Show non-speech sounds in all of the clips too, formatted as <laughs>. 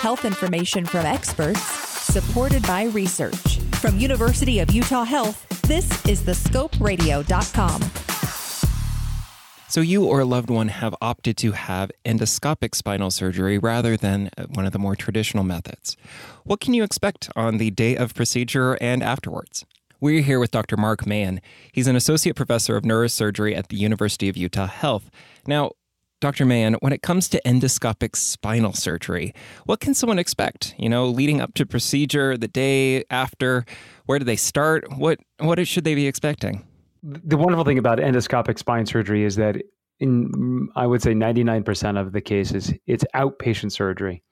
Health information from experts, supported by research. From University of Utah Health, this is thescoperadio.com. So, you or a loved one have opted to have endoscopic spinal surgery rather than uh, one of the more traditional methods. What can you expect on the day of procedure and afterwards? We're here with Dr. Mark Mahan. He's an associate professor of neurosurgery at the University of Utah Health. Now, Dr. Mahan, when it comes to endoscopic spinal surgery, what can someone expect? You know, leading up to procedure, the day after, where do they start? What what should they be expecting? the wonderful thing about endoscopic spine surgery is that in I would say 99% of the cases, it's outpatient surgery.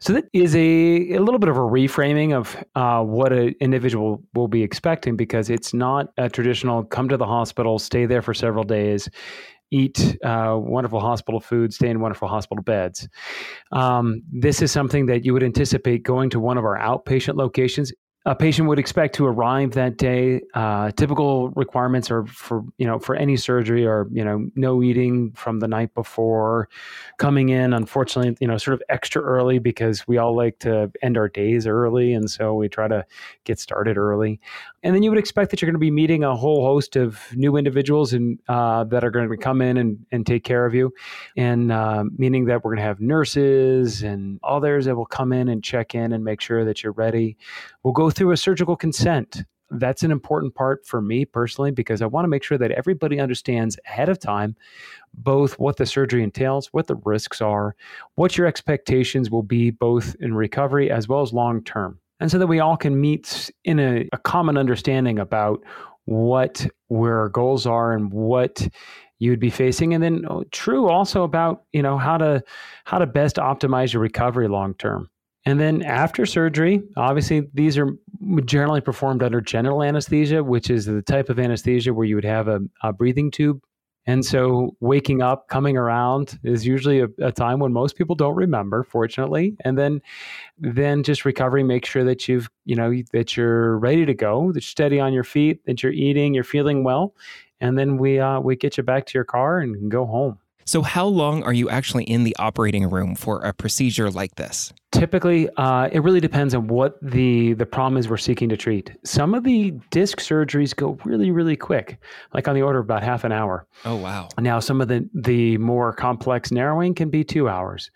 So that is a, a little bit of a reframing of uh, what an individual will be expecting because it's not a traditional come to the hospital, stay there for several days, eat uh, wonderful hospital food, stay in wonderful hospital beds. Um, this is something that you would anticipate going to one of our outpatient locations a patient would expect to arrive that day. Uh, typical requirements are for you know for any surgery are you know no eating from the night before, coming in unfortunately you know sort of extra early because we all like to end our days early and so we try to get started early, and then you would expect that you're going to be meeting a whole host of new individuals and uh, that are going to come in and, and take care of you, and uh, meaning that we're going to have nurses and others that will come in and check in and make sure that you're ready. We'll go through a surgical consent. That's an important part for me personally because I want to make sure that everybody understands ahead of time both what the surgery entails, what the risks are, what your expectations will be both in recovery as well as long term. And so that we all can meet in a, a common understanding about what where our goals are and what you would be facing and then oh, true also about you know how to how to best optimize your recovery long term and then after surgery, obviously, these are generally performed under general anesthesia, which is the type of anesthesia where you would have a, a breathing tube. And so waking up, coming around is usually a, a, time when most people don't remember, fortunately. And then then just recovery, make sure that you've, you know, that you're ready to go, that you're steady on your feet, that you're eating, you're feeling well. And then we uh, we get you back to your car and go home. So, how long are you actually in the operating room for a procedure like this? Typically, uh, it really depends on what the the problem is we're seeking to treat. Some of the disc surgeries go really, really quick, like on the order of about half an hour. Oh wow! Now, some of the the more complex narrowing can be two hours.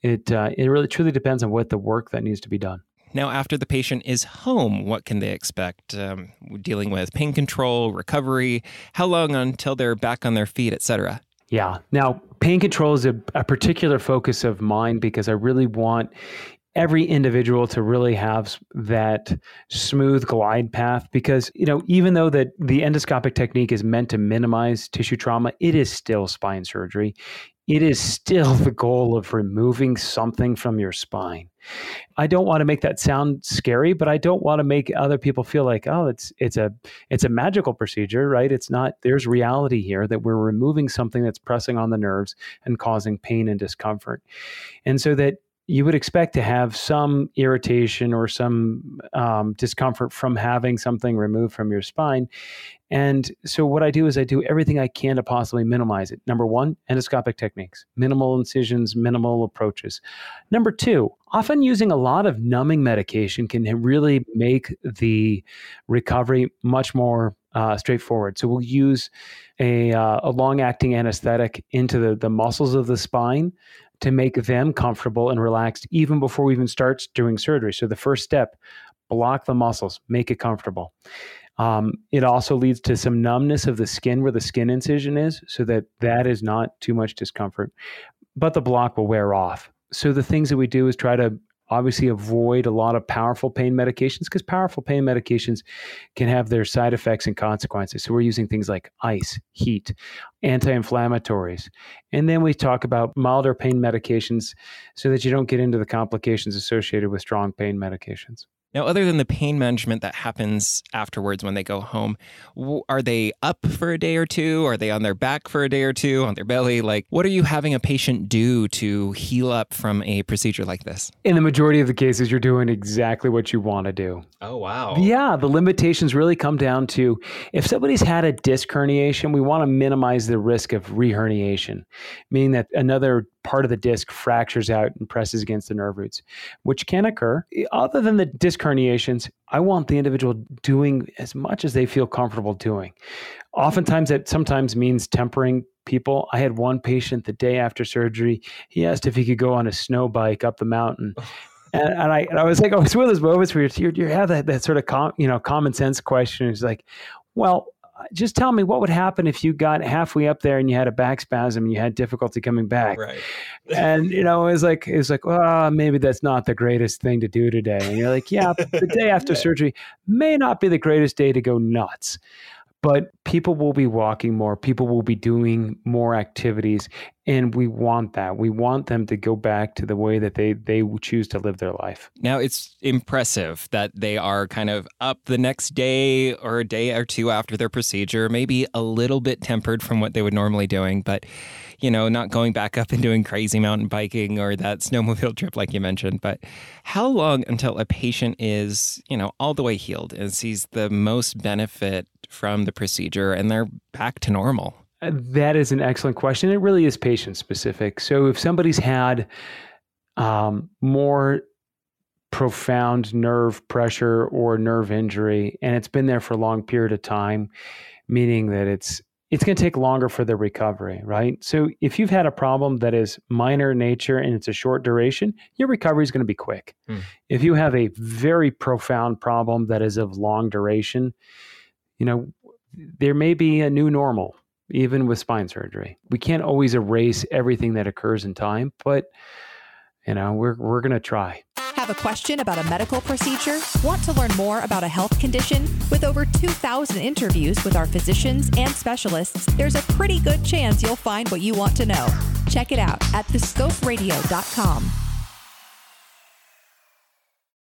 It uh, it really truly depends on what the work that needs to be done. Now, after the patient is home, what can they expect? Um, dealing with pain control, recovery, how long until they're back on their feet, etc. Yeah. Now, pain control is a, a particular focus of mine because I really want every individual to really have that smooth glide path because you know even though that the endoscopic technique is meant to minimize tissue trauma it is still spine surgery it is still <laughs> the goal of removing something from your spine. I don't want to make that sound scary, but I don't want to make other people feel like, oh, it's it's a it's a magical procedure, right? It's not there's reality here that we're removing something that's pressing on the nerves and causing pain and discomfort. And so that you would expect to have some irritation or some um, discomfort from having something removed from your spine. And so, what I do is I do everything I can to possibly minimize it. Number one, endoscopic techniques, minimal incisions, minimal approaches. Number two, often using a lot of numbing medication can really make the recovery much more uh, straightforward. So, we'll use a, uh, a long acting anesthetic into the, the muscles of the spine to make them comfortable and relaxed even before we even start doing surgery. So the first step, block the muscles, make it comfortable. Um, it also leads to some numbness of the skin where the skin incision is, so that that is not too much discomfort. But the block will wear off. So the things that we do is try to obviously avoid a lot of powerful pain medications because powerful pain medications can have their side effects and consequences. So we're using things like ice, heat, anti-inflammatories. And then we talk about milder pain medications so that you don't get into the complications associated with strong pain medications. Now, other than the pain management that happens afterwards when they go home, are they up for a day or two? Are they on their back for a day or two, on their belly? Like, what are you having a patient do to heal up from a procedure like this? In the majority of the cases, you're doing exactly what you want to do. Oh, wow. Yeah, the limitations really come down to if somebody's had a disc herniation, we want to minimize the risk of reherniation, meaning that another part of the disc fractures out and presses against the nerve roots, which can occur. Other than the disc herniations, I want the individual doing as much as they feel comfortable doing. Oftentimes, that sometimes means tempering people. I had one patient the day after surgery. He asked if he could go on a snow bike up the mountain. And, and, I, and I was like, I was with those moments where you, you have that, that sort of com, you know common sense question. It's like, well, just tell me what would happen if you got halfway up there and you had a back spasm and you had difficulty coming back. Right. and you know, it was like it was like, well, maybe that's not the greatest thing to do today. And you're like, yeah, the day <laughs> after surgery may not be the greatest day to go nuts but people will be walking more people will be doing more activities and we want that. We want them to go back to the way that they they choose to live their life. Now it's impressive that they are kind of up the next day or a day or two after their procedure maybe a little bit tempered from what they would normally doing but you know not going back up and doing crazy mountain biking or that <laughs> snowmobile trip like you mentioned. But how long until a patient is you know all the way healed and sees the most benefit from the procedure and they're back to normal? Uh, that is an excellent question. It really is patient specific. So if somebody's had um, more profound nerve pressure or nerve injury and it's been there for a long period of time, meaning that it's it's going to take longer for the recovery, right? So if you've had a problem that is minor in nature and it's a short duration, your recovery is going to be quick. Mm. If you have a very profound problem that is of long duration, you know, there may be a new normal even with spine surgery. We can't always erase everything that occurs in time, but you know, we're we're going to try. Have a question about a medical procedure? Want to learn more about a health condition? With over 2,000 interviews with our physicians and specialists, there's a pretty good chance you'll find what you want to know. Check it out at thescoperadio.com.